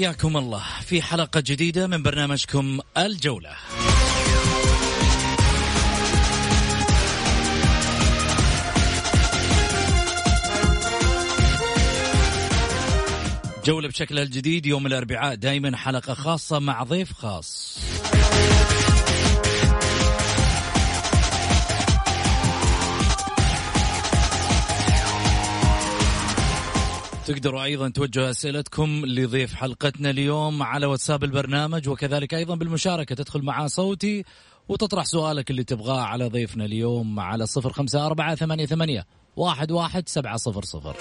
حياكم الله في حلقة جديدة من برنامجكم الجولة. جولة بشكلها الجديد يوم الأربعاء دائما حلقة خاصة مع ضيف خاص. تقدروا أيضا توجهوا أسئلتكم لضيف حلقتنا اليوم على واتساب البرنامج وكذلك أيضا بالمشاركة تدخل معاه صوتي وتطرح سؤالك اللي تبغاه على ضيفنا اليوم على صفر خمسة أربعة ثمانية ثمانية واحد واحد سبعة صفر صفر.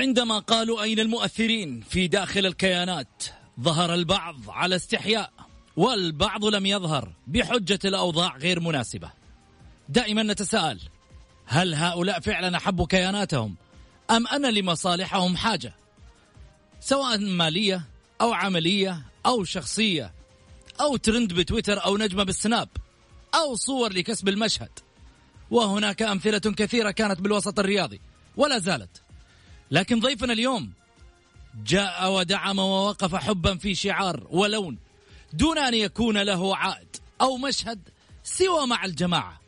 عندما قالوا أين المؤثرين في داخل الكيانات ظهر البعض على استحياء والبعض لم يظهر بحجة الأوضاع غير مناسبة. دائما نتساءل هل هؤلاء فعلا أحبوا كياناتهم أم أن لمصالحهم حاجة؟ سواء مالية أو عملية أو شخصية أو ترند بتويتر أو نجمة بالسناب أو صور لكسب المشهد. وهناك أمثلة كثيرة كانت بالوسط الرياضي ولا زالت. لكن ضيفنا اليوم جاء ودعم ووقف حبا في شعار ولون دون أن يكون له عائد أو مشهد سوى مع الجماعة.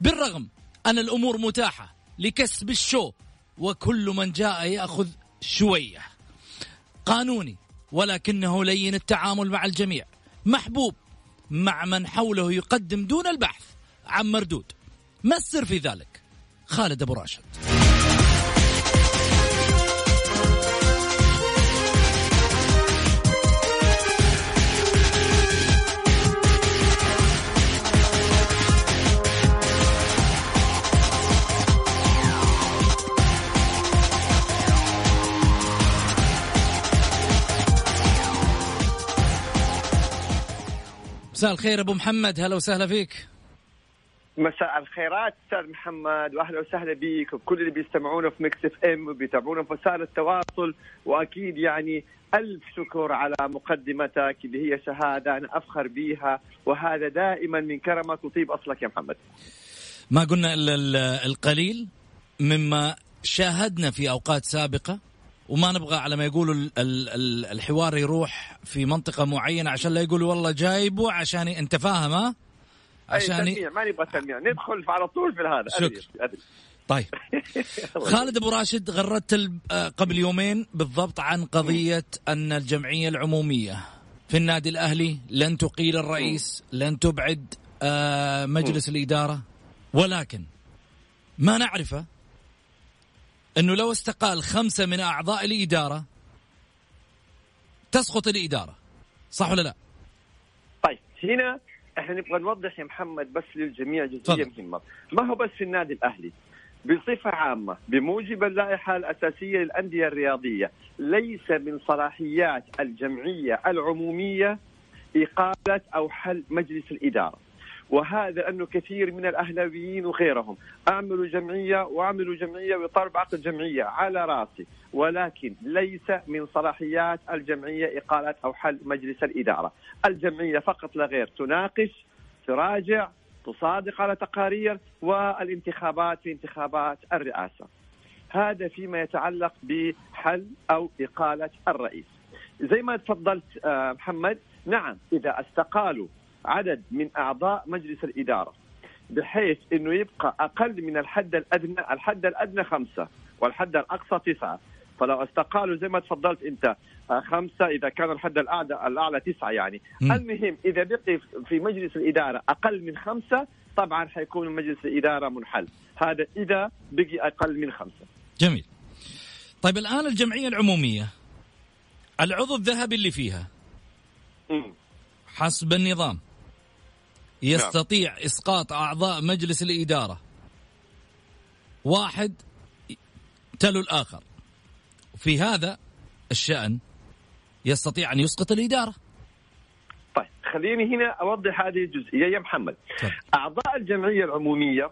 بالرغم أن الأمور متاحة لكسب الشو وكل من جاء يأخذ شوية. قانوني ولكنه لين التعامل مع الجميع. محبوب مع من حوله يقدم دون البحث عن مردود. ما السر في ذلك؟ خالد أبو راشد. مساء الخير أبو محمد هلا وسهلا فيك مساء الخيرات أستاذ محمد وأهلا وسهلا بك وكل اللي بيستمعونا في Mix FM وبيتابعونا في وسائل التواصل وأكيد يعني ألف شكر على مقدمتك اللي هي شهادة أنا أفخر بها وهذا دائما من كرمك وطيب أصلك يا محمد. ما قلنا إلا القليل مما شاهدنا في أوقات سابقة وما نبغى على ما يقولوا الحوار يروح في منطقة معينة عشان لا يقولوا والله جايبه عشان انت فاهم ها؟ عشان تلميع ما نبغى تلميع ندخل على طول في هذا شكرا. طيب. خالد أبو راشد غردت آه، قبل يومين بالضبط عن قضية أن الجمعية العمومية في النادي الأهلي لن تقيل الرئيس لن تبعد آه، مجلس الإدارة. ولكن ما نعرفه أنه لو استقال خمسة من أعضاء الإدارة تسقط الإدارة. صح ولا لا؟ طيب هنا إحنا نبغى نوضح يا محمد بس للجميع جزئية مهمة. ما هو بس في النادي الأهلي؟ بصفة عامة بموجب اللائحة الأساسية للأندية الرياضية ليس من صلاحيات الجمعية العمومية إقالة أو حل مجلس الإدارة. وهذا أنه كثير من الأهلاويين وغيرهم أعملوا جمعية وأعملوا جمعية ويطالب بعقد جمعية على راسي ولكن ليس من صلاحيات الجمعية إقالة أو حل مجلس الإدارة. الجمعية فقط لا غير تناقش تراجع تصادق على تقارير والانتخابات في انتخابات الرئاسة. هذا فيما يتعلق بحل أو إقالة الرئيس. زي ما تفضلت آه، محمد نعم إذا استقالوا عدد من أعضاء مجلس الإدارة بحيث أنه يبقى أقل من الحد الأدنى الحد الأدنى خمسة والحد الأقصى تسعة. فلو استقالوا زي ما تفضلت أنت آه، خمسة إذا كان الحد الأعلى الأعلى تسعة يعني. م. المهم إذا بقي في مجلس الإدارة أقل من خمسة طبعا حيكون مجلس الإدارة منحل. هذا إذا بقي أقل من خمسة. جميل. طيب الآن الجمعية العمومية العضو الذهبي اللي فيها م. حسب النظام يستطيع نعم. إسقاط أعضاء مجلس الإدارة. واحد تلو الآخر. في هذا الشأن يستطيع أن يسقط الإدارة. طيب خليني هنا أوضح هذه الجزئية. يا محمد طيب. أعضاء الجمعية العمومية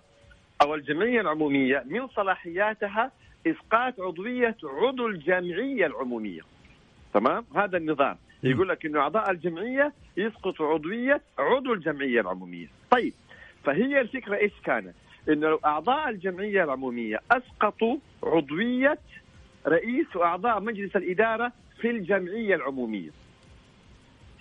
أو الجمعية العمومية من صلاحياتها إسقاط عضوية عضو الجمعية العمومية. تمام؟ هذا النظام. يقول لك إنه أعضاء الجمعية يسقط عضوية عضو الجمعية العمومية. طيب فهي الفكرة إيش كانت؟ إنه لو أعضاء الجمعية العمومية أسقطوا عضوية رئيس وأعضاء مجلس الإدارة في الجمعية العمومية.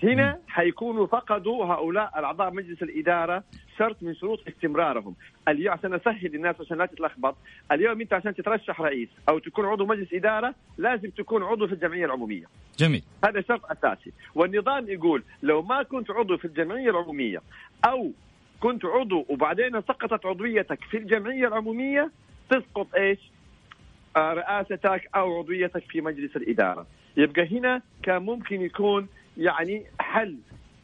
هنا حيكونوا فقدوا هؤلاء الاعضاء مجلس الإدارة شرط من شروط استمرارهم، اليوم عشان أسهل للناس عشان لا تتلخبط، اليوم أنت عشان تترشح رئيس أو تكون عضو مجلس إدارة لازم تكون عضو في الجمعية العمومية. جميل. هذا شرط أساسي، والنظام يقول لو ما كنت عضو في الجمعية العمومية أو كنت عضو وبعدين سقطت عضويتك في الجمعية العمومية تسقط إيش؟ رئاستك أو عضويتك في مجلس الإدارة يبقى هنا كان ممكن يكون يعني حل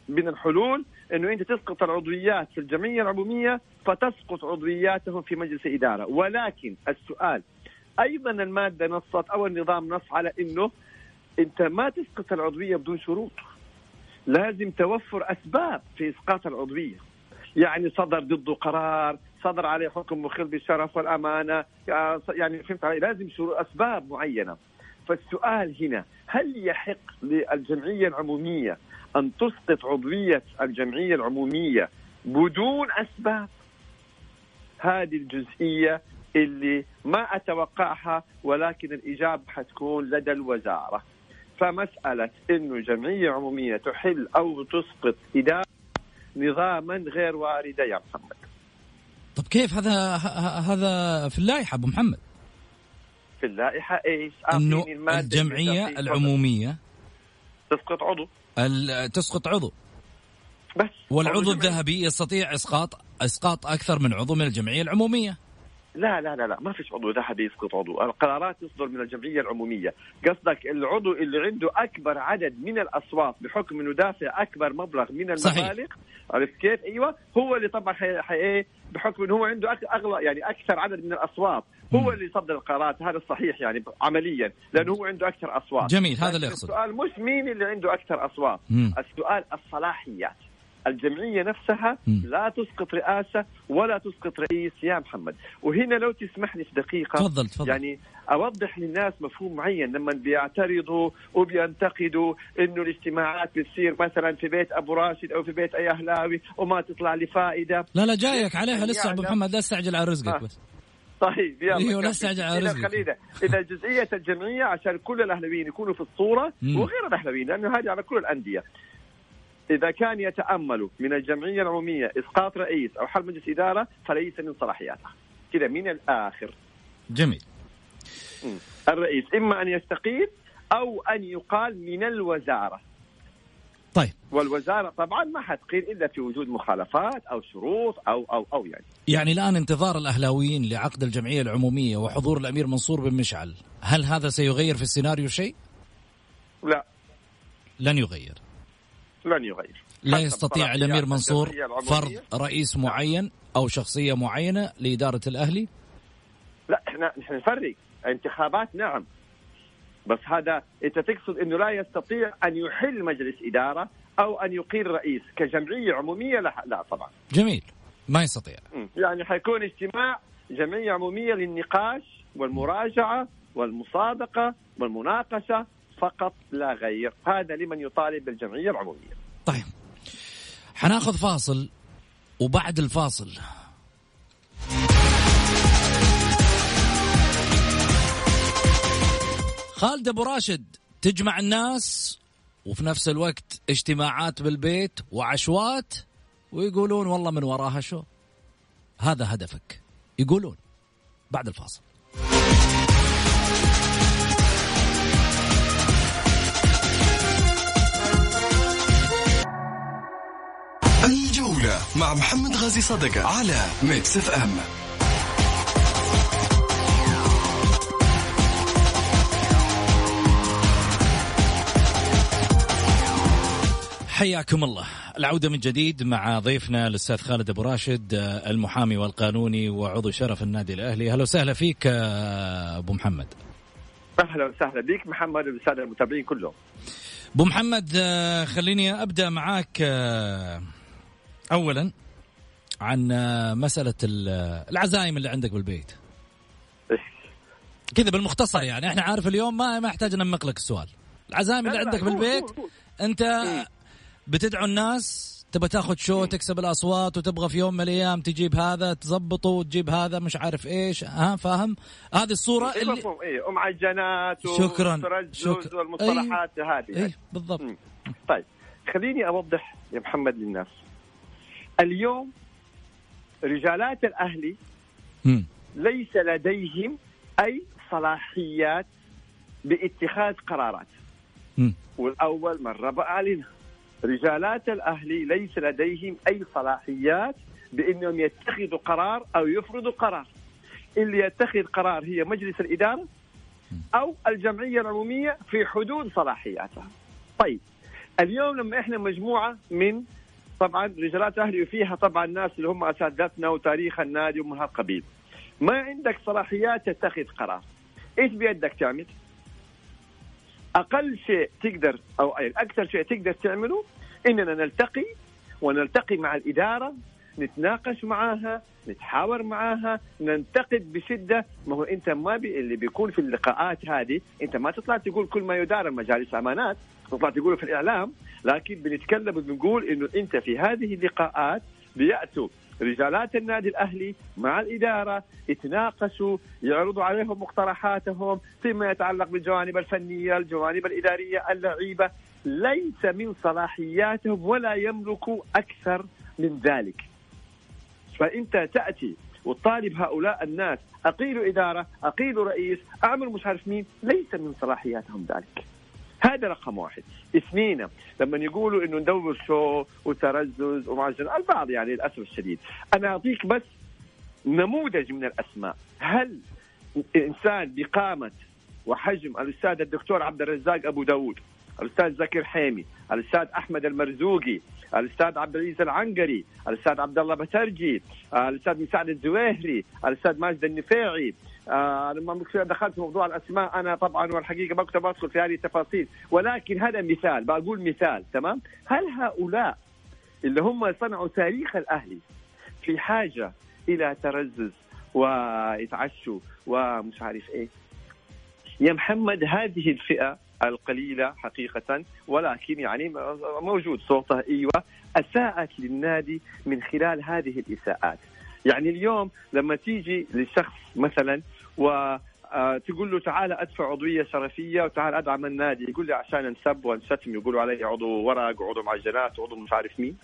من الحلول إنه أنت تسقط العضويات في الجمعية العمومية فتسقط عضوياتهم في مجلس الاداره ولكن السؤال أيضا المادة نصت أو النظام نص على إنه أنت ما تسقط العضوية بدون شروط. لازم توفر أسباب في إسقاط العضوية. يعني صدر ضده قرار صدر عليه حكم مخل بالشرف والأمانة. يعني فهمت علي؟ لازم شروط أسباب معينة. فالسؤال هنا هل يحق للجمعية العمومية أن تسقط عضوية الجمعية العمومية بدون أسباب. هذه الجزئية اللي ما أتوقعها ولكن الإجابة حتكون لدى الوزارة. فمسألة إنه جمعية عمومية تحل أو تسقط اداره نظاما غير واردة يا محمد. طب كيف هذا هذا في اللائحة أبو محمد؟ في اللائحة إيش؟ إنه الجمعية العمومية تسقط عضو. تسقط عضو. بس. والعضو الذهبي يستطيع اسقاط إسقاط أكثر من عضو من الجمعية العمومية. لا لا لا لا ما فيش عضو ذهبي يسقط عضو. القرارات تصدر من الجمعية العمومية. قصدك العضو اللي عنده أكبر عدد من الأصوات بحكم أنه دافع أكبر مبلغ من المبالغ. عرفت كيف؟ أيوة هو اللي طبعا حي... حي... إيه؟ بحكم أنه هو عنده أغلى يعني أكثر عدد من الأصوات. هو. اللي يصدر القرارات هذا الصحيح يعني عمليا لأنه هو عنده أكثر أصوات. جميل هذا اللي يقصد السؤال مش مين اللي عنده أكثر أصوات. م. السؤال الصلاحيات. الجمعية نفسها لا تسقط رئاسة ولا تسقط رئيس. يا محمد وهنا لو تسمح لي في دقيقة تفضل تفضل. يعني أوضح للناس مفهوم معين. لما بيعترضوا وبينتقدوا إنه الاجتماعات بتصير مثلا في بيت أبو راشد أو في بيت أي أهلاوي وما تطلع لفائدة لا لا جايك عليها لسه أبو محمد لا استعجل على رزقك آه. بس. طيب يلا. أيوه لا استعجل على رزقك. إذا جزئية الجمعية عشان كل الأهلاويين يكونوا في الصورة وغير الأهلاويين لأنه هذه على كل الأندية. إذا كان يتأمل من الجمعية العمومية إسقاط رئيس أو حل مجلس إدارة فليس من صلاحياتها كذا من الآخر. جميل. الرئيس إما أن يستقيل أو أن يقال من الوزارة. طيب. والوزارة طبعا ما حتقيل إلا في وجود مخالفات أو شروط أو أو أو يعني. يعني الآن انتظار الأهلاويين لعقد الجمعية العمومية وحضور الأمير منصور بن مشعل هل هذا سيغير في السيناريو شيء؟ لا. لن يغير. لن يغير. لا يستطيع الأمير منصور فرض رئيس معين أو شخصية معينة لإدارة الأهلي؟ لا إحنا نحن نفرق. انتخابات نعم. بس هذا أنت تقصد إنه لا يستطيع أن يحل مجلس إدارة أو أن يقيل رئيس كجمعية عمومية؟ لا, لا طبعا. جميل. ما يستطيع. يعني حيكون اجتماع جمعية عمومية للنقاش والمراجعة والمصادقة والمناقشة فقط لا غير. هذا لمن يطالب بالجمعية العمومية. طيب. حناخذ فاصل وبعد الفاصل. خالد أبو راشد تجمع الناس وفي نفس الوقت اجتماعات بالبيت وعشوات ويقولون والله من وراها شو؟ هذا هدفك. يقولون. بعد الفاصل. الجولة مع محمد غازي صدقة على Mix FM حياكم الله. العودة من جديد مع ضيفنا الأستاذ خالد أبو راشد المحامي والقانوني وعضو شرف النادي الأهلي. أهلا وسهلا فيك أبو محمد. أهلا وسهلا بك محمد والسادة المتابعين كلهم. أبو محمد خليني أبدأ معاك أولا عن مسألة العزايم اللي عندك بالبيت. كذا بالمختصر يعني إحنا عارف اليوم ما ما يحتاج نمق لك السؤال. العزايم اللي عندك بالبيت أنت بتدعو الناس تبغى تاخذ شو تكسب الأصوات وتبغى في يوم من الأيام تجيب هذا تزبطه وتجيب هذا مش عارف إيش. ها فاهم؟ هذه الصورة إيه اللي إيه معجنات شكرا. شكرا. والمصطلحات أيه. هذه. إيه بالضبط. طيب خليني أوضح يا محمد للناس. اليوم رجالات الأهلي. ليس لديهم أي صلاحيات باتخاذ قرارات. والأول مره بعلنها رجالات الأهلي ليس لديهم أي صلاحيات بأنهم يتخذوا قرار أو يفرضوا قرار اللي يتخذ قرار هي مجلس الإدارة أو الجمعية العمومية في حدود صلاحياتها طيب اليوم لما إحنا مجموعة من طبعا رجالات الاهلي وفيها طبعا الناس اللي هم أساتذتنا وتاريخ النادي ومن هالقبيل ما عندك صلاحيات تتخذ قرار إيش بيدك تعمل؟ أقل شيء تقدر أو أكثر شيء تقدر تعمله إننا نلتقي ونلتقي مع الإدارة نتناقش معاها نتحاور معاها ننتقد بشدة ما هو أنت ما بي اللي بيكون في اللقاءات هذه أنت ما تطلع تقول كل ما يدار مجالس امانات تطلع تقوله في الإعلام لكن بنتكلم وبنقول إنه أنت في هذه اللقاءات بيأتوا رجالات النادي الأهلي مع الإدارة يتناقشوا يعرضوا عليهم مقترحاتهم فيما يتعلق بالجوانب الفنية، الجوانب الإدارية، اللعيبة، ليس من صلاحياتهم ولا يملكوا أكثر من ذلك. فإنت تأتي وتطالب هؤلاء الناس. اقيلوا إدارة، اقيلوا رئيس، اعملوا مش عارف مين، ليس من صلاحياتهم ذلك. هذا رقم واحد. اثنين لما يقولوا إنه ندور شو وترزز ومعجن البعض يعني للأسف الشديد. أنا أعطيك بس نموذج من الأسماء. هل إنسان بقامة وحجم الأستاذ الدكتور عبد الرزاق أبو داود الأستاذ زكر حيمي الأستاذ أحمد المرزوقي الأستاذ عبد العزيز العنقري الأستاذ عبد الله بترجي الأستاذ مساعد الزويهري الأستاذ ماجد النفيعي. آه لما دخلت في موضوع الأسماء أنا طبعا والحقيقة ما كنت بدخل في هذه التفاصيل. ولكن هذا مثال بقول مثال تمام؟ هل هؤلاء اللي هم صنعوا تاريخ الأهلي في حاجة إلى ترزز ويتعشوا ومش عارف إيه؟ يا محمد هذه الفئة القليلة حقيقة. ولكن يعني موجود صوتها أيوه أساءت للنادي من خلال هذه الإساءات. يعني اليوم لما تيجي لشخص مثلا و تقول له تعال أدفع عضوية شرفية وتعال أدعم النادي يقول لي عشان انسب وانشتم يقولوا علي عضو ورق وعضو معجنات وعضو مش عارف مين.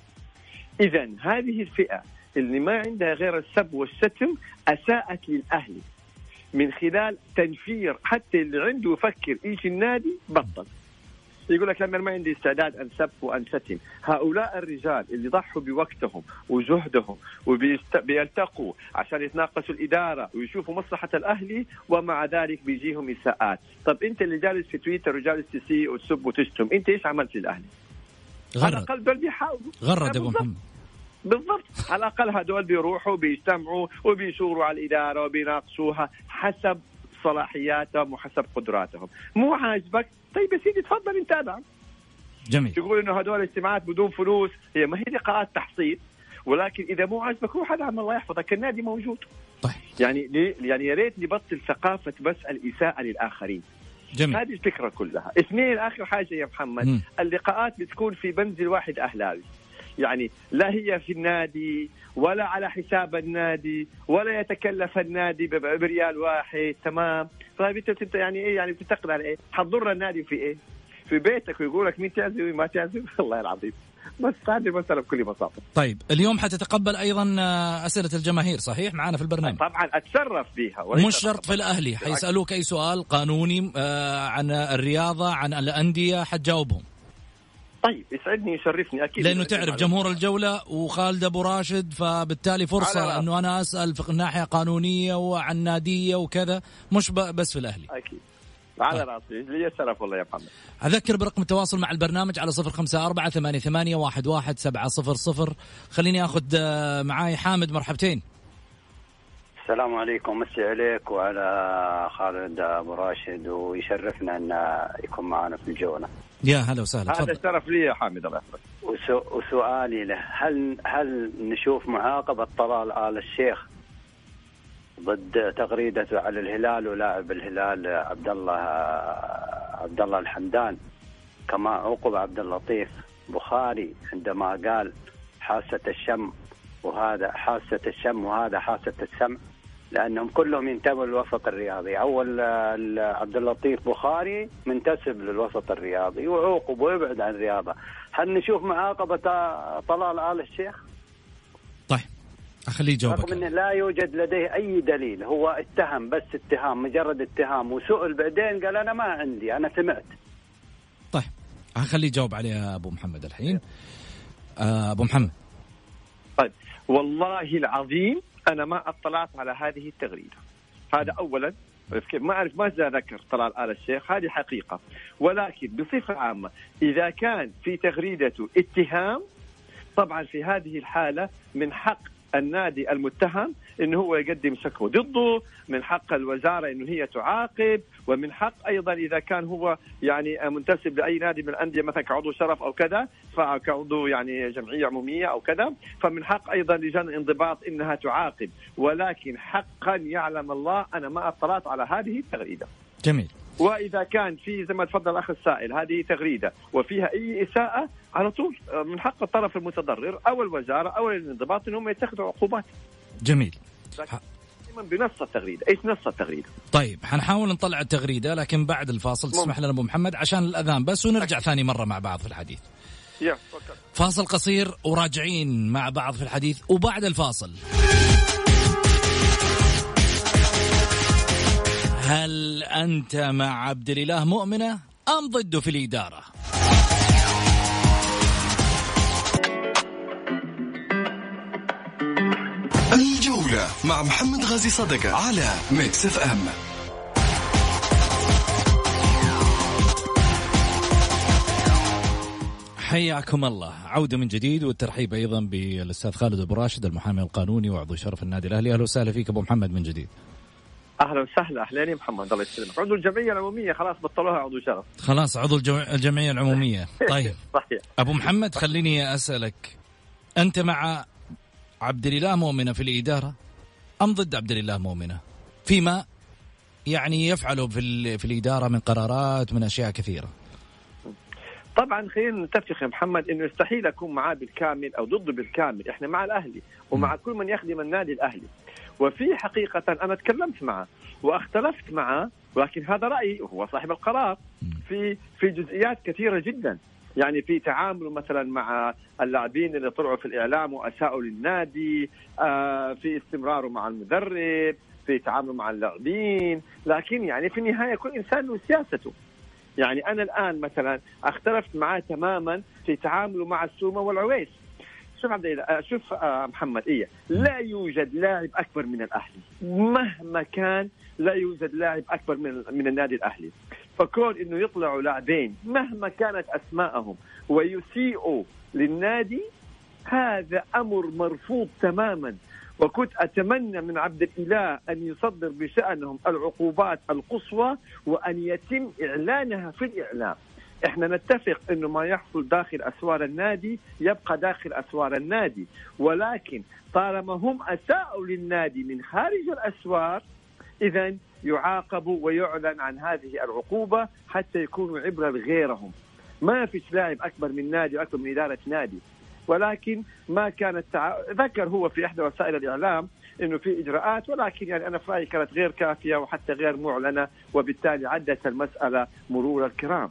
اذا هذه الفئة اللي ما عندها غير السب والشتم أساءت للأهلي. من خلال تنفير حتى اللي عنده يفكر إيش النادي بطل. يقول لك لما ما عندي استعداد أنسب وأنشتم. هؤلاء الرجال اللي ضحوا بوقتهم وجهدهم وبيلتقوا عشان يتناقشوا الإدارة ويشوفوا مصلحة الأهلي ومع ذلك بيجيهم إساءات. طب أنت اللي جالس في تويتر وجالس تسيء وتسب وتشتم أنت إيش عملت للأهلي؟ على الأقل دول بيحاولوا. غرد أبو محمد. بالضبط. على الأقل هدول بيروحوا بيجتمعوا وبيشوروا على الإدارة وبيناقشوها حسب صلاحياتهم وحسب قدراتهم. مو عاجبك؟ طيب يا سيدي تفضل أنت ادعم جميل. تقول إنه هدول الاجتماعات بدون فلوس هي ما هي لقاءات تحصيل ولكن إذا مو عاجبك روح ادعم الله يحفظك النادي موجود. طيب. يعني ليه- يعني يا ريت نبطل ثقافة بس الإساءة للآخرين. جميل. هذه الفكرة كلها. اثنين آخر حاجة يا محمد. مم. اللقاءات بتكون في منزل واحد أهلاوي. يعني لا هي في النادي ولا على حساب النادي ولا يتكلف النادي بريال واحد. تمام. طيب انت يعني إيه؟ يعني بتنتقد على إيه؟ حتضر النادي في إيه؟ في بيتك ويقول لك مين تعزم ومين ما تعزم والله العظيم. بس هذه المساله بكل بساطة. طيب اليوم حتتقبل أيضا آه، أسئلة الجماهير صحيح؟ معنا في البرنامج. طبعا اتشرف بها مش شرط في الأهلي. حيسألوك أي سؤال قانوني آه، عن الرياضة عن الأندية حتجاوبهم. طيب يسعدني يشرفني أكيد لأنه تعرف جمهور الجولة وخالد أبو راشد فبالتالي فرصة. أنه أنا أسأل في ناحية قانونية وعن ناديه وكذا مش بس في الأهلي. أكيد. على طيب. رأسي. لي شرف والله يا محمد. أذكر برقم التواصل مع البرنامج على صفر خمسة أربعة ثمانية, ثمانية واحد, واحد سبعة صفر صفر. خليني آخذ آه، معاي حامد مرحبتين. السلام عليكم. مسي عليك وعلى خالد أبو راشد ويشرفنا أن يكون معنا في الجولة. يا هلا وسهلا هذا شرف لي يا حامد الله يحفظك. وسو وسؤالي له هل هل نشوف معاقبة طلال آل الشيخ ضد تغريدته على الهلال ولاعب الهلال عبد الله عبد الله الحمدان؟ كما عوقب عبد اللطيف بخاري عندما قال حاسة الشم وهذا حاسة الشم وهذا حاسة السمع. لأنهم كلهم ينتموا للوسط الرياضي. أول آه، ال- عبد اللطيف بخاري منتسب للوسط الرياضي وعوقب ويبعد عن الرياضة. هل نشوف معاقبة آه، طلال آل الشيخ؟ طيب أخليه يجاوبك. رغم إنه لا يوجد لديه أي دليل هو اتهم بس اتهام مجرد اتهام وسئل بعدين قال أنا ما عندي أنا سمعت. طيب خليه يجاوب عليها أبو محمد الحين. آه، أبو محمد. طيب والله العظيم أنا ما أطلعت على هذه التغريدة. هذا اولا. ما أعرف ما ذكر طلال آل الشيخ. هذه حقيقة. ولكن بصفة عامة إذا كان في تغريدته اتهام طبعا في هذه الحالة من حق النادي المتهم انه هو يقدم شكوى ضده، من حق الوزارة إنه هي تعاقب، ومن حق أيضا إذا كان هو يعني منتسب لأي نادي من الأندية مثلا كعضو شرف أو كذا، فكعضو يعني جمعية عمومية أو كذا، فمن حق أيضا لجان الانضباط إنها تعاقب، ولكن حقا يعلم الله أنا ما اطلعت على هذه التغريدة. جميل. وإذا كان في زي ما تفضل الاخ السائل هذه تغريدة وفيها أي إساءة على طول من حق الطرف المتضرر أو الوزارة أو الانضباط إنهم يتخذوا عقوبات. جميل دائما بنص التغريدة، إيش نص التغريدة؟ طيب حنحاول نطلع التغريدة لكن بعد الفاصل تسمح لنا أبو محمد عشان الأذان بس ونرجع ثاني مرة مع بعض في الحديث يا. فاصل قصير وراجعين مع بعض في الحديث وبعد الفاصل هل أنت مع عبد الإله مؤمنة أم ضده في الإدارة؟ الجولة مع محمد غازي صدقة على Mix FM حياكم الله. عودة من جديد والترحيب أيضا بالأستاذ خالد أبو راشد المحامي القانوني وعضو شرف النادي الأهلي. أهلا وسهلا فيك أبو محمد من جديد. أهلا وسهلا. اهلين يا محمد الله يسلمك، عضو الجمعية العمومية خلاص بطلوها عضو شرف. خلاص عضو الجمع- الجمعية العمومية. طيب. صحيح. أبو محمد خليني أسألك. أنت مع عبد الإله مؤمنة في الإدارة أم ضد عبد الإله مؤمنة فيما يعني يفعله في, في الإدارة من قرارات من أشياء كثيرة طبعا خلينا نتفق يا محمد إنه يستحيل أكون معاه بالكامل أو ضده بالكامل، إحنا مع الأهلي ومع كل من يخدم النادي الأهلي. وفي حقيقة أنا تكلمت معه واختلفت معه ولكن هذا رأيي وهو صاحب القرار في في جزئيات كثيرة جدا. يعني في تعامله مثلا مع اللاعبين اللي طلعوا في الإعلام وأساءوا للنادي، آه في استمراره مع المدرب، في تعامله مع اللاعبين، لكن يعني في النهاية كل إنسان له سياسته. يعني أنا الآن مثلا اختلفت معاه تماما في تعامله مع السومة والعويس. شوف عبد آه، شوف آه، محمد إيه لا يوجد لاعب أكبر من الأهلي. مهما كان لا يوجد لاعب أكبر من من النادي الأهلي. فكون إنه يطلعوا لاعبين مهما كانت أسماءهم ويسيئوا للنادي هذا أمر مرفوض تماما وكنت أتمنى من عبد الإله أن يصدر بشأنهم العقوبات القصوى وأن يتم إعلانها في الإعلام. إحنا نتفق إنه ما يحصل داخل أسوار النادي يبقى داخل أسوار النادي ولكن طالما هم أساءوا للنادي من خارج الأسوار اذا يعاقبوا ويعلن عن هذه العقوبة حتى يكونوا عبرة لغيرهم. ما فيش لاعب أكبر من نادي وأكبر من إدارة نادي. ولكن ما كانت تع... ذكر هو في إحدى وسائل الإعلام إنه في إجراءات ولكن يعني أنا في رأيي كانت غير كافية وحتى غير معلنة وبالتالي عدت المسألة مرور الكرام.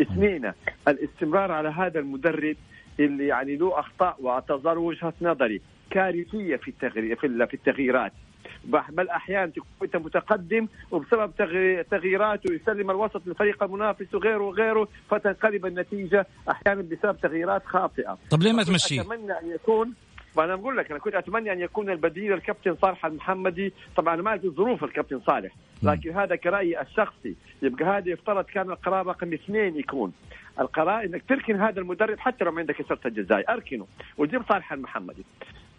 اثنين الاستمرار على هذا المدرب اللي يعني له أخطاء واعتذر وجهة نظري كارثية في التغيير في التغييرات بل أحيانا تكون أنت متقدم وبسبب تغييراته يسلم الوسط للفريق المنافس وغيره وغيره فتنقلب النتيجة أحيانا بسبب تغييرات خاطئة. طب ليه ما تمشيه؟ أتمنى أن يكون فانا بقول لك أنا كنت أتمنى أن يكون البديل الكابتن صالح المحمدي. طبعا ما اعرف ظروف الكابتن صالح لكن هذا كرأيي الشخصي. يبقى هذا يفترض كان القرار رقم اثنين يكون. القرار إنك تركن هذا المدرب حتى لو ما عندك كسرت الجزائر أركنه. وجيب صالح المحمدي.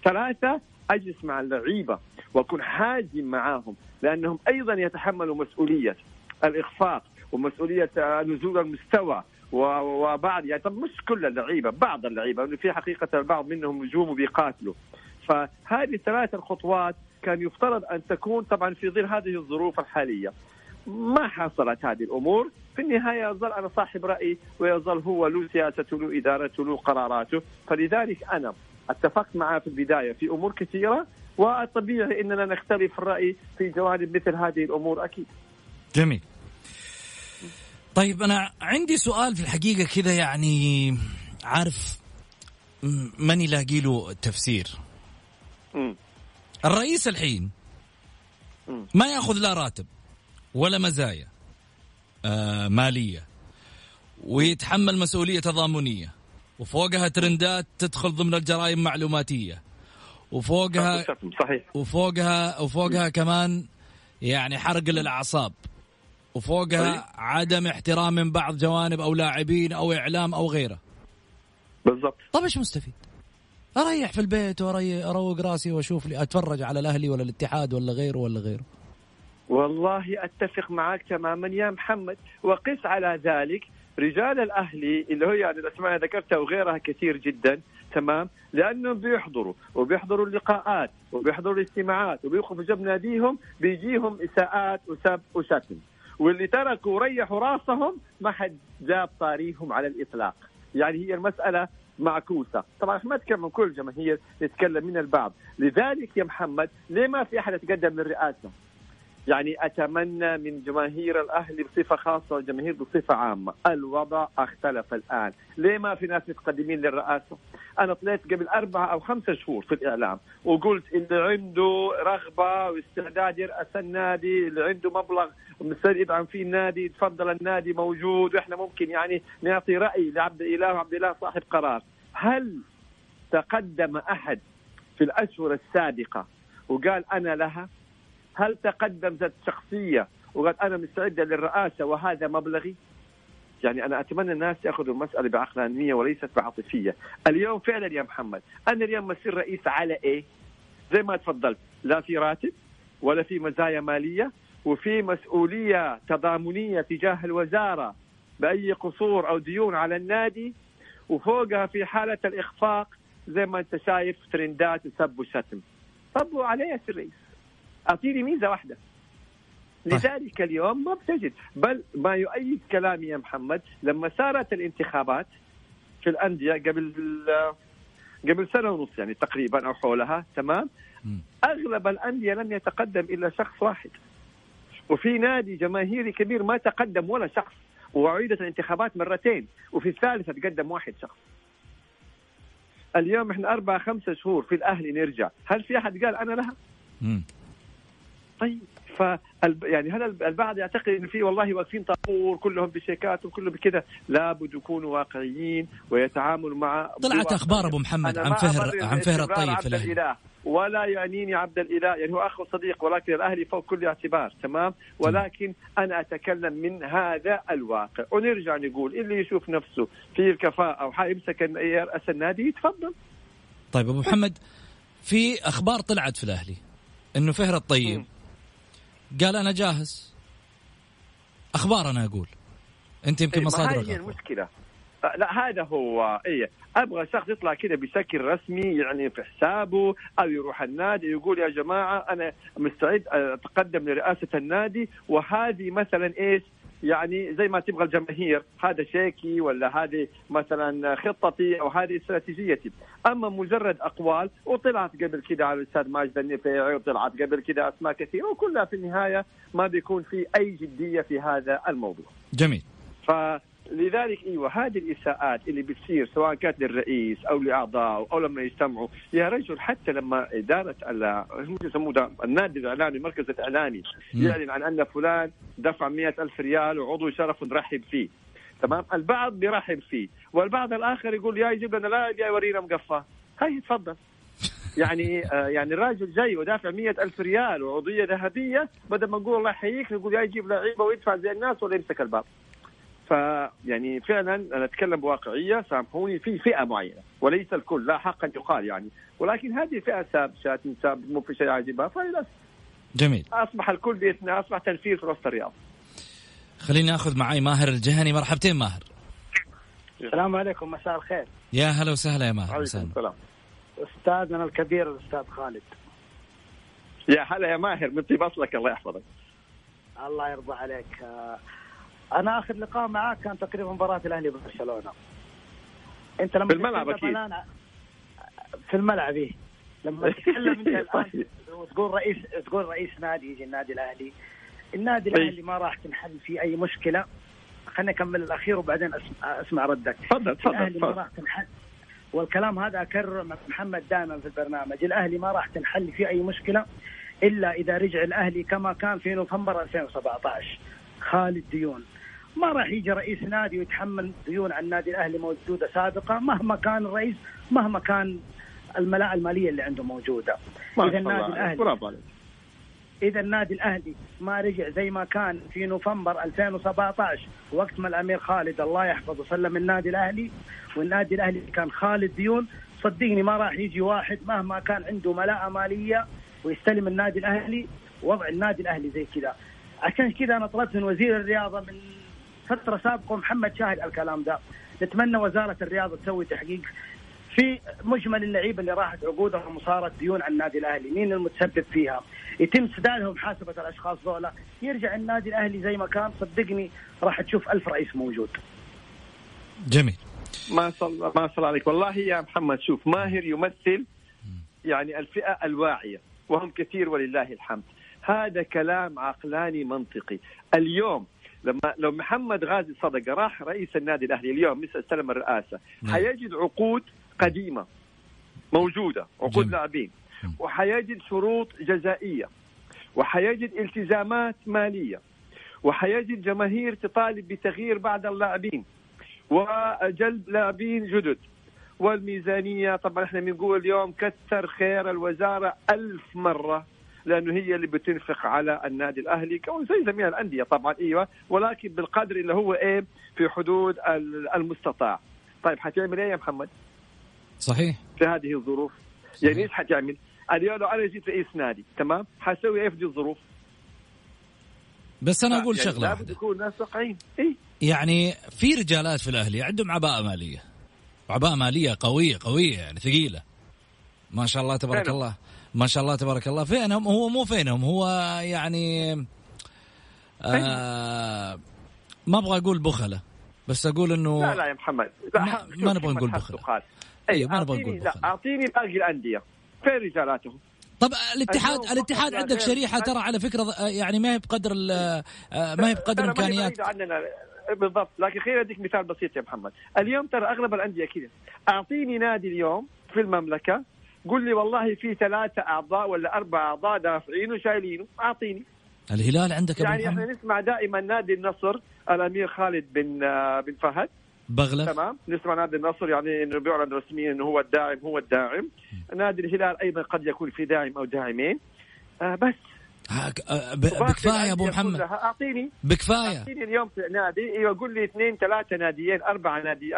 ثلاثة أجلس مع اللعيبة وأكون حازم معاهم لأنهم أيضا يتحملوا مسؤولية الإخفاق ومسؤولية نزول المستوى وبعض يعني طب مش كل اللعيبة بعض اللعيبة انه في حقيقة البعض منهم نجوم وبيقاتلوا. فهذه الثلاث الخطوات كان يفترض أن تكون طبعا في ظل هذه الظروف الحالية. ما حصلت هذه الأمور. في النهاية يظل أنا صاحب راي ويظل هو له سياسته له إدارته له قراراته. فلذلك أنا اتفقت معه في البداية في أمور كثيرة والطبيعي إننا نختلف الرأي في جوانب مثل هذه الأمور أكيد. جميل. طيب أنا عندي سؤال في الحقيقة كذا يعني عارف ماني لاقي له تفسير. الرئيس الحين ما يأخذ لا راتب ولا مزايا آه مالية ويتحمل مسؤولية تضامنية وفوقها ترندات تدخل ضمن الجرائم معلوماتية. وفوقها صحيح. وفوقها وفوقها كمان يعني حرق للأعصاب. وفوقها صحيح. عدم احترام من بعض جوانب أو لاعبين أو إعلام أو غيره. بالضبط. طيب إيش مستفيد؟ أريح في البيت واروق راسي وأشوف لي أتفرج على الأهلي ولا الاتحاد ولا غيره ولا غيره. والله أتفق معك تماما يا محمد وقس على ذلك. رجال الأهلي اللي هو يعني الأسماء اللي ذكرتها وغيرها كثير جدا تمام؟ لأنهم بيحضروا وبيحضروا اللقاءات وبيحضروا الاجتماعات وبيوقفوا جنب ناديهم بيجيهم إساءات وسب وشتم. واللي تركوا وريحوا راسهم ما حد جاب طاريهم على الإطلاق. يعني هي المسألة معكوسة. طبعا ما اتكلم من كل الجماهير نتكلم من البعض. لذلك يا محمد ليه ما في أحد يتقدم للرئاسه يعني أتمنى من جماهير الأهلي بصفة خاصة والجماهير بصفة عامة، الوضع اختلف الآن، ليه ما في ناس متقدمين للرئاسة؟ أنا طلعت قبل أربعة أو خمسة شهور في الإعلام وقلت اللي عنده رغبة واستعداد يرأس النادي، اللي عنده مبلغ مستعد يدعم فيه النادي، تفضل النادي موجود وإحنا ممكن يعني نعطي رأي لعبد الاله وعبد الاله صاحب قرار. هل تقدم أحد في الأشهر السابقة وقال أنا لها؟ هل تقدم ذات شخصية وقال أنا مستعدة للرئاسة وهذا مبلغي؟ يعني أنا أتمنى الناس يأخذوا المسألة بعقلانية وليست بعاطفية، اليوم فعلا يا محمد أنا اليوم مسير رئيس على إيه؟ زي ما تفضلت لا في راتب ولا في مزايا مالية وفي مسؤولية تضامنية تجاه الوزارة بأي قصور أو ديون على النادي وفوقها في حالة الإخفاق زي ما أنت شايف ترندات وسب وشتم. طب وعليه يا الرئيس؟ اعطيني ميزة واحدة. لذلك اليوم ما بتجد. بل ما يؤيد كلامي يا محمد لما صارت الانتخابات في الأندية قبل قبل سنة ونص يعني تقريبا أو حولها تمام؟ أغلب الأندية لم يتقدم إلا شخص واحد. وفي نادي جماهيري كبير ما تقدم ولا شخص وعيدت الانتخابات مرتين وفي الثالثة تقدم واحد شخص. اليوم إحنا أربع خمسة شهور في الأهلي نرجع. هل في أحد قال أنا لها؟ طيب ف يعني هل البعض يعتقد إن في والله واقفين طابور كلهم بشيكات وكلهم بكذا لابد يكونوا واقعيين ويتعاملوا مع طلعت أخبار أبو محمد عن فهر عن فهر الطيب في الأهلي. ولا يعنيني عبد الإله يعني هو أخ وصديق ولكن الأهلي فوق كل اعتبار تمام؟ ولكن أنا أتكلم من هذا الواقع. ونرجع نقول اللي يشوف نفسه في الكفاءة وحيمسك يرأس النادي يتفضل. طيب أبو محمد في أخبار طلعت في الأهلي إنه فهر الطيب قال أنا جاهز. أخبار أنا أقول أنت يمكن إيه، مصادر هذه. المشكلة. آه، لا هذا هو اي أبغى شخص يطلع كذا بشكل رسمي يعني في حسابه أو يروح النادي يقول يا جماعة أنا مستعد أتقدم لرئاسة النادي وهذه مثلا إيش؟ يعني زي ما تبغى الجماهير هذا شيكي ولا هذه مثلا خطتي أو هذه استراتيجيتي. أما مجرد أقوال وطلعت قبل كده على الأستاذ ماجد النفيعي وطلعت قبل كده أسماء كثيرة وكلها في النهاية ما بيكون في أي جدية في هذا الموضوع. جميل. فلذلك إيوه هذه الإساءات اللي بتصير سواء كانت للرئيس أو لاعضائه أو لما يجتمعوا يا رجل حتى لما إدارة يسموه النادي الإعلامي المركز الإعلامي. يعلن عن أن فلان دفع مئة ألف ريال وعضو شرف نرحب فيه. تمام؟ البعض بيرحب فيه والبعض الآخر يقول يا يجيب لنا لاعب يا يورينا مقفاه هاي تفضل. يعني آه يعني الراجل جاي ودافع مئة ألف ريال وعضوية ذهبية بدل ما نقول الله يحييك نقول يا يجيب لعيبة ويدفع زي الناس ولا يمسك الباب. فيعني فعلا أنا أتكلم بواقعية سامحوني في فئة معينة وليس الكل لا حقا يقال يعني. ولكن هذه فئة سابشات ساب مو في شيء عاجبها فللأسف. جميل. أصبح الكل باثنين أصبح تنفيذ في وسط الرياض. خليني أخذ معي ماهر الجهني. مرحبتين ماهر. السلام عليكم مساء الخير. يا هلا وسهلا يا ماهر عليكم. السلام. أستاذنا الكبير الأستاذ خالد. يا هلا يا ماهر من طيب اصلك الله يحفظك. الله يرضى عليك. آه، أنا آخر لقاء معاك كان تقريبا مباراة الأهلي ببرشلونه أنت لما في الملعب. الآن- في الملعب إيه. لما تتكلم أنت الآن وتقول رئيس تقول رئيس نادي يجي النادي الأهلي. النادي طيب. الأهلي ما راح تنحل فيه أي مشكلة. خليني أكمل الأخير وبعدين اسمع, أسمع ردك. تفضل تفضل الأهلي ما راح تنحل والكلام هذا اكرره مع محمد دائما في البرنامج. الأهلي ما راح تنحل فيه أي مشكلة إلا إذا رجع الأهلي كما كان في نوفمبر 2017 خالد ديون. ما راح يجي رئيس نادي ويتحمل ديون عن النادي الأهلي موجودة سابقة مهما كان الرئيس مهما كان الملاءه المالية اللي عنده موجودة. إذا النادي. الاهلي برافو عليك. إذا النادي الأهلي ما رجع زي ما كان في نوفمبر 2017 وقت ما الأمير خالد الله يحفظه سلم النادي الأهلي والنادي الأهلي كان خالد ديون صدقني ما راح يجي واحد مهما كان عنده ملاءه مالية ويستلم النادي الأهلي وضع النادي الأهلي زي كذا. عشان كذا أنا طلبت من وزير الرياضة من فترة سابقة محمد شاهد على الكلام ده. نتمنى وزارة الرياضه تسوي تحقيق في مجمل اللعيبة اللي راحت عقودهم وصارت ديون على النادي الأهلي، مين المتسبب فيها؟ يتم سدادهم محاسبه الأشخاص ذولا، يرجع النادي الأهلي زي ما كان. صدقني راح تشوف ألف رئيس موجود. جميل. ما شاء الله ما شاء الله عليك. والله يا محمد شوف ماهر يمثل يعني الفئة الواعية وهم كثير ولله الحمد. هذا كلام عقلاني منطقي. اليوم لما لو محمد غازي صدقه راح رئيس النادي الأهلي اليوم مثل استلم الرئاسة. نعم. حيجد عقود قديمة موجودة عقود. لاعبين. وحيجد شروط جزائية. وحيجد التزامات مالية. وحيجد جماهير تطالب بتغيير بعض اللاعبين. وجلب لاعبين جدد. والميزانية طبعا إحنا بنقول اليوم كثر خير الوزارة ألف مرة. لأنه هي اللي بتنفق على النادي الأهلي كون زي جميع الأندية طبعا أيوة ولكن بالقدر اللي هو إيه في حدود ال- المستطاع. طيب حتعمل إيه يا محمد؟ صحيح. في هذه الظروف. يعني إيش حتعمل؟ اليوم لو أنا جيت رئيس نادي تمام؟ حسوي إيه في دي الظروف؟ بس أنا أقول يعني شغلة لابد يكون الناس واقعيين. إيه؟ يعني في رجالات في الأهلي عندهم عباءة مالية. عباءة مالية قوية قوية يعني ثقيلة. ما شاء الله تبارك؟ الله. ما شاء الله تبارك الله. فينهم؟ هو مو فينهم هو يعني آه ما أبغى أقول بخلة بس أقول إنه لا لا يا محمد. لا ما- ما شوف نبغى نقول محمد بخل. سقال. أيوة، ما نبغى نقول لا بخل. أعطيني باقي الأندية. فين رجالاتهم؟ طب الاتحاد الاتحاد عندك شريحة. ترى على فكرة آه، يعني ما هي بقدر ال- آه، ما هي بقدر إمكانيات. عننا. بالضبط. لكن خليني أديك مثال بسيط يا محمد. اليوم ترى أغلب الأندية كذا. أعطيني نادي اليوم في المملكة قل لي والله في ثلاثة أعضاء ولا أربع أعضاء دافعين وشايلينه أعطيني. الهلال عندك يعني إحنا نسمع دائما نادي النصر الأمير خالد بن آه، بن فهد. بغله تمام. نسمع نادي النصر يعني إنه بيعلن رسميا إنه هو الداعم هو الداعم. نادي الهلال أيضا قد يكون في داعم أو داعمين. آه بس. بكفاية يا أبو محمد. أعطيني. بكفاية. أعطيني اليوم في نادي. أيوه قول لي اثنين ثلاثة ناديين أربعة نادي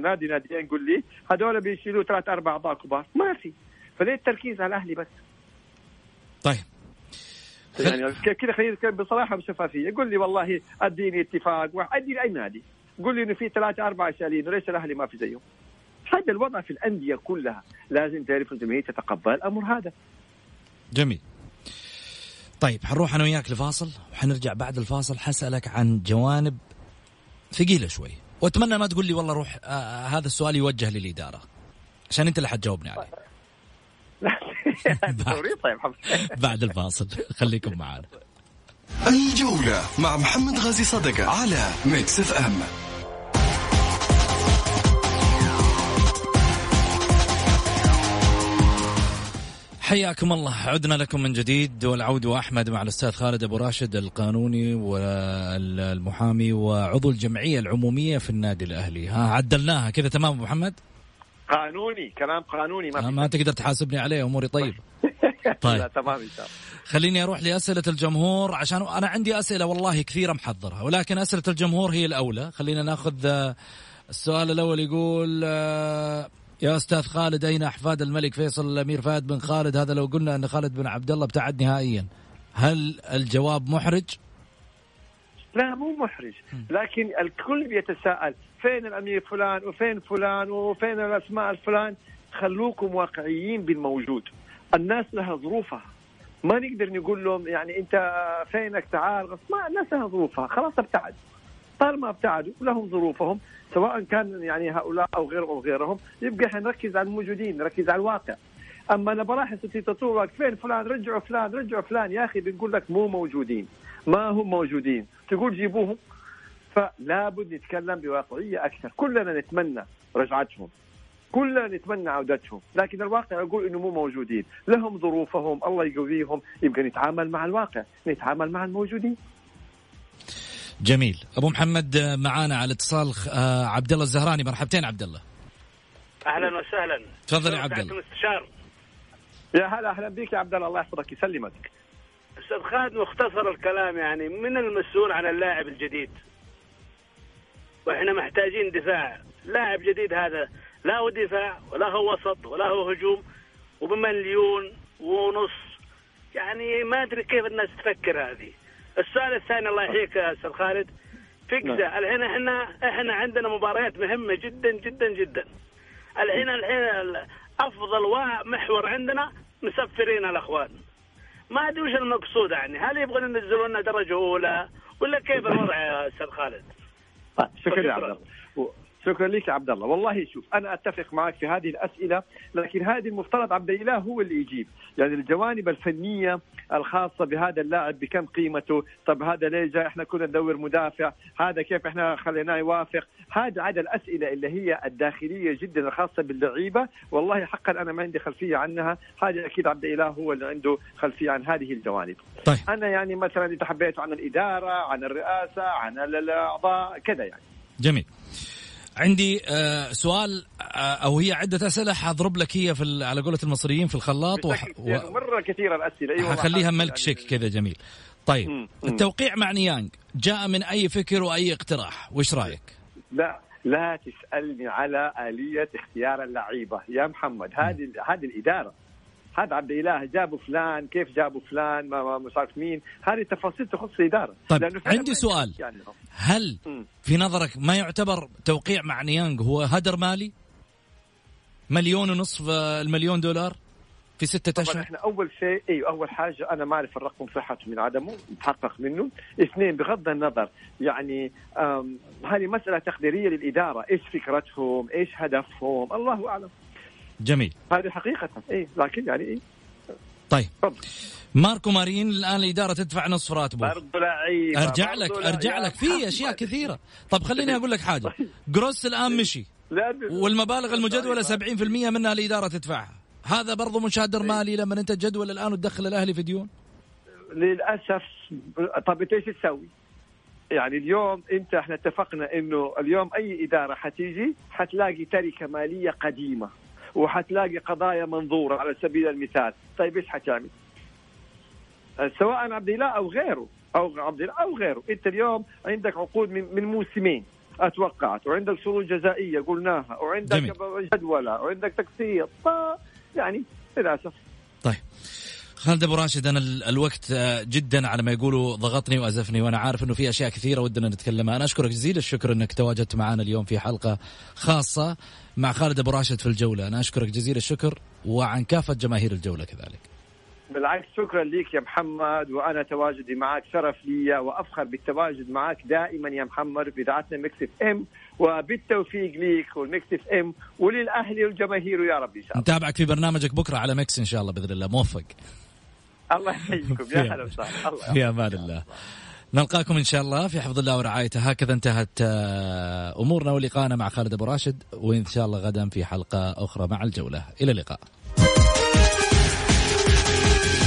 نادي ناديين قول لي. هذول بيشيلوا ثلاث أربع اعضاء كبار. ما في. فليه التركيز على الأهلي بس؟ طيب. يعني كذا خلينا نتكلم بصراحة وشفافيه قول لي والله أديني اتفاق أديني أي نادي. قول لي إنه في ثلاثة أربعة سالين وليش الأهلي ما في زيهم؟ هذا الوضع في الأندية كلها. لازم تعرف الجماهير تتقبل الأمر هذا. جميل. طيب حنروح أنا وياك لفاصل وحنرجع بعد الفاصل. حسألك عن جوانب ثقيلة شوي. وأتمنى ما تقول لي والله روح آه هذا السؤال يوجه للإدارة عشان أنت اللي حتجاوبني عليه. طيب بعد الفاصل. خليكم معنا الجولة مع محمد غازي صدقة على Mix FM حياكم الله. عدنا لكم من جديد والعود واحمد مع الأستاذ خالد أبو راشد القانوني والمحامي وعضو الجمعية العمومية في النادي الأهلي. ها عدلناها كذا تمام أبو محمد؟ قانوني كلام قانوني ما, ما تقدر تحاسبني عليه أموري طيب. طيب. لا تمام إن شاء الله. خليني أروح لأسئلة الجمهور عشان أنا عندي أسئلة والله كثيرة محضرها ولكن أسئلة الجمهور هي الأولى. خلينا ناخذ آه، السؤال الأول يقول آه، يا أستاذ خالد أين أحفاد الملك فيصل الأمير فهد بن خالد؟ هذا لو قلنا أن خالد بن عبد الله ابتعد نهائيا. هل الجواب محرج؟ لا مو محرج. لكن الكل بيتساءل فين الأمير فلان وفين فلان وفين الأسماء الفلان؟ خلوكم واقعيين بالموجود. الناس لها ظروفها. ما نقدر نقول لهم يعني أنت فينك تعال ما الناس لها ظروفها. خلاص ابتعد. طالما ابتعدوا لهم ظروفهم سواء كان يعني هؤلاء أو غيرهم أو غيرهم يبقى إحنا نركز على الموجودين نركز على الواقع. أما أنا بلاحظ في تطور فين فلان؟ رجعوا فلان رجعوا فلان. يا أخي بنقول لك مو موجودين. ما هم موجودين. تقول جيبوهم. فلا بد نتكلم بواقعية أكثر. كلنا نتمنى رجعتهم. كلنا نتمنى عودتهم. لكن الواقع يقول إنه مو موجودين. لهم ظروفهم الله يقويهم يبقى نتعامل مع الواقع نتعامل مع الموجودين. جميل. أبو محمد معانا على اتصال آه، عبد الله الزهراني. مرحبتين عبد الله أهلا وسهلا. تفضل يا عبد الله مستشار يا هلا أهلا بك يا عبد الله الله يحفظك يسلمك. أستاذ خالد مختصر الكلام يعني من المسؤول عن اللاعب الجديد؟ وإحنا محتاجين دفاع. لاعب جديد هذا لا هو دفاع ولا هو وسط ولا هو هجوم وبمليون ونص. يعني ما أدري كيف الناس تفكر هذه. السؤال الثاني الله يحييك يا أستاذ خالد. فقزة نعم. الحين إحنا إحنا عندنا مباريات مهمة جدا جدا جدا. الحين الحين أفضل محور عندنا مسفرين الأخوان. ما أدري وش المقصود يعني. هل يبغون ينزلون لنا درجة أولى ولا كيف الوضع يا أستاذ خالد؟ طيب، شكرا. يا عبد الله شكرا لك عبد الله. والله شوف أنا أتفق معك في هذه الأسئلة لكن هذه المفترض عبد الإله هو اللي يجيب. يعني الجوانب الفنية الخاصة بهذا اللاعب بكم قيمته؟ طب هذا ليه جاي؟ إحنا كنا ندور مدافع. هذا كيف إحنا خليناه يوافق؟ هذا عدا الأسئلة اللي هي الداخلية جدا الخاصه باللعيبة. والله حقا أنا ما عندي خلفية عنها. هذا أكيد عبد الإله هو اللي عنده خلفية عن هذه الجوانب. طيب. أنا يعني مثلا إذا حبيت عن الإدارة عن الرئاسة عن الأعضاء كذا يعني. جميل. عندي آه سؤال آه أو هي عدة أسئلة حاضرب لك هي في على قولة المصريين في الخلاط وح... و... مرة كثيرة الأسئلة. أيوه حخليها ملك شيك كذا جميل. طيب مم. التوقيع مع نيانج جاء من أي فكر وأي اقتراح؟ وش رأيك؟ لا لا تسألني على آلية اختيار اللعيبة. يا محمد هذه هذه الإدارة. هذا عبد الإله جابوا فلان كيف جابوا فلان ما مش عارف مين. هذه تفاصيل تخص الإدارة. طيب عندي سؤال. يعني هل في نظرك ما يعتبر توقيع مع نيانج هو هدر مالي؟ مليون ونصف آه، المليون دولار في ستة أشهر؟ إحنا أول شيء أيوه أول حاجة أنا ما أعرف الرقم صحته من عدمه متحقق منه. اثنين بغض النظر يعني هذه مسألة تقديرية للإدارة. إيش فكرتهم؟ إيش هدفهم؟ الله أعلم. جميل. هذه حقيقة. اي لكن يعني اي طيب. فضل. ماركو مارين الآن الإدارة تدفع نصف راتبه. برضه لعيب أرجع لك أرجع لك. في أشياء كثيرة. طب خليني أقول لك حاجة. طيب. جروس الآن مشي. والمبالغ المجدولة 70% منها الإدارة تدفعها. هذا برضه مشادر إيه. مالي لما أنت تجدول الآن وتدخل الأهلي في ديون؟ للأسف طب أنت إيش تسوي؟ يعني اليوم أنت إحنا اتفقنا إنه اليوم أي إدارة حتيجي حتلاقي تركة مالية قديمة. وحتلاقي قضايا منظورة على سبيل المثال. طيب إيش حتعمل سواء عبد الله أو غيره أو عبد الله أو غيره. أنت اليوم عندك عقود من, من موسمين أتوقعت. وعندك شروط جزائية قلناها وعندك جدولة وعندك تقسيط يعني للأسف. طيب. خالد أبو راشد أنا الوقت آه، جدا على ما يقولوا ضغطني وأزفني وأنا عارف إنه في أشياء كثيرة ودنا نتكلمها. أنا أشكرك جزيل الشكر إنك تواجدت معنا اليوم في حلقة خاصة مع خالد أبو راشد في الجولة. أنا أشكرك جزيل الشكر وعن كافة جماهير الجولة كذلك. بالعكس شكرا لك يا محمد وأنا تواجدي معك شرف لي وأفخر بالتواجد معك دائما يا محمد في اذاعتنا Mix FM وبالتوفيق ليك وال Mix FM وللأهلي والجماهير يا رب إن شاء الله. نتابعك في برنامجك بكرة على Mix إن شاء الله بإذن الله. موفق. الله يحييكم. يا هلا وسهلا. في أمان الله. نلقاكم إن شاء الله في حفظ الله ورعايته. هكذا انتهت آه، أمورنا ولقاءنا مع خالد أبو راشد وإن شاء الله غدا في حلقة أخرى مع الجولة. إلى اللقاء.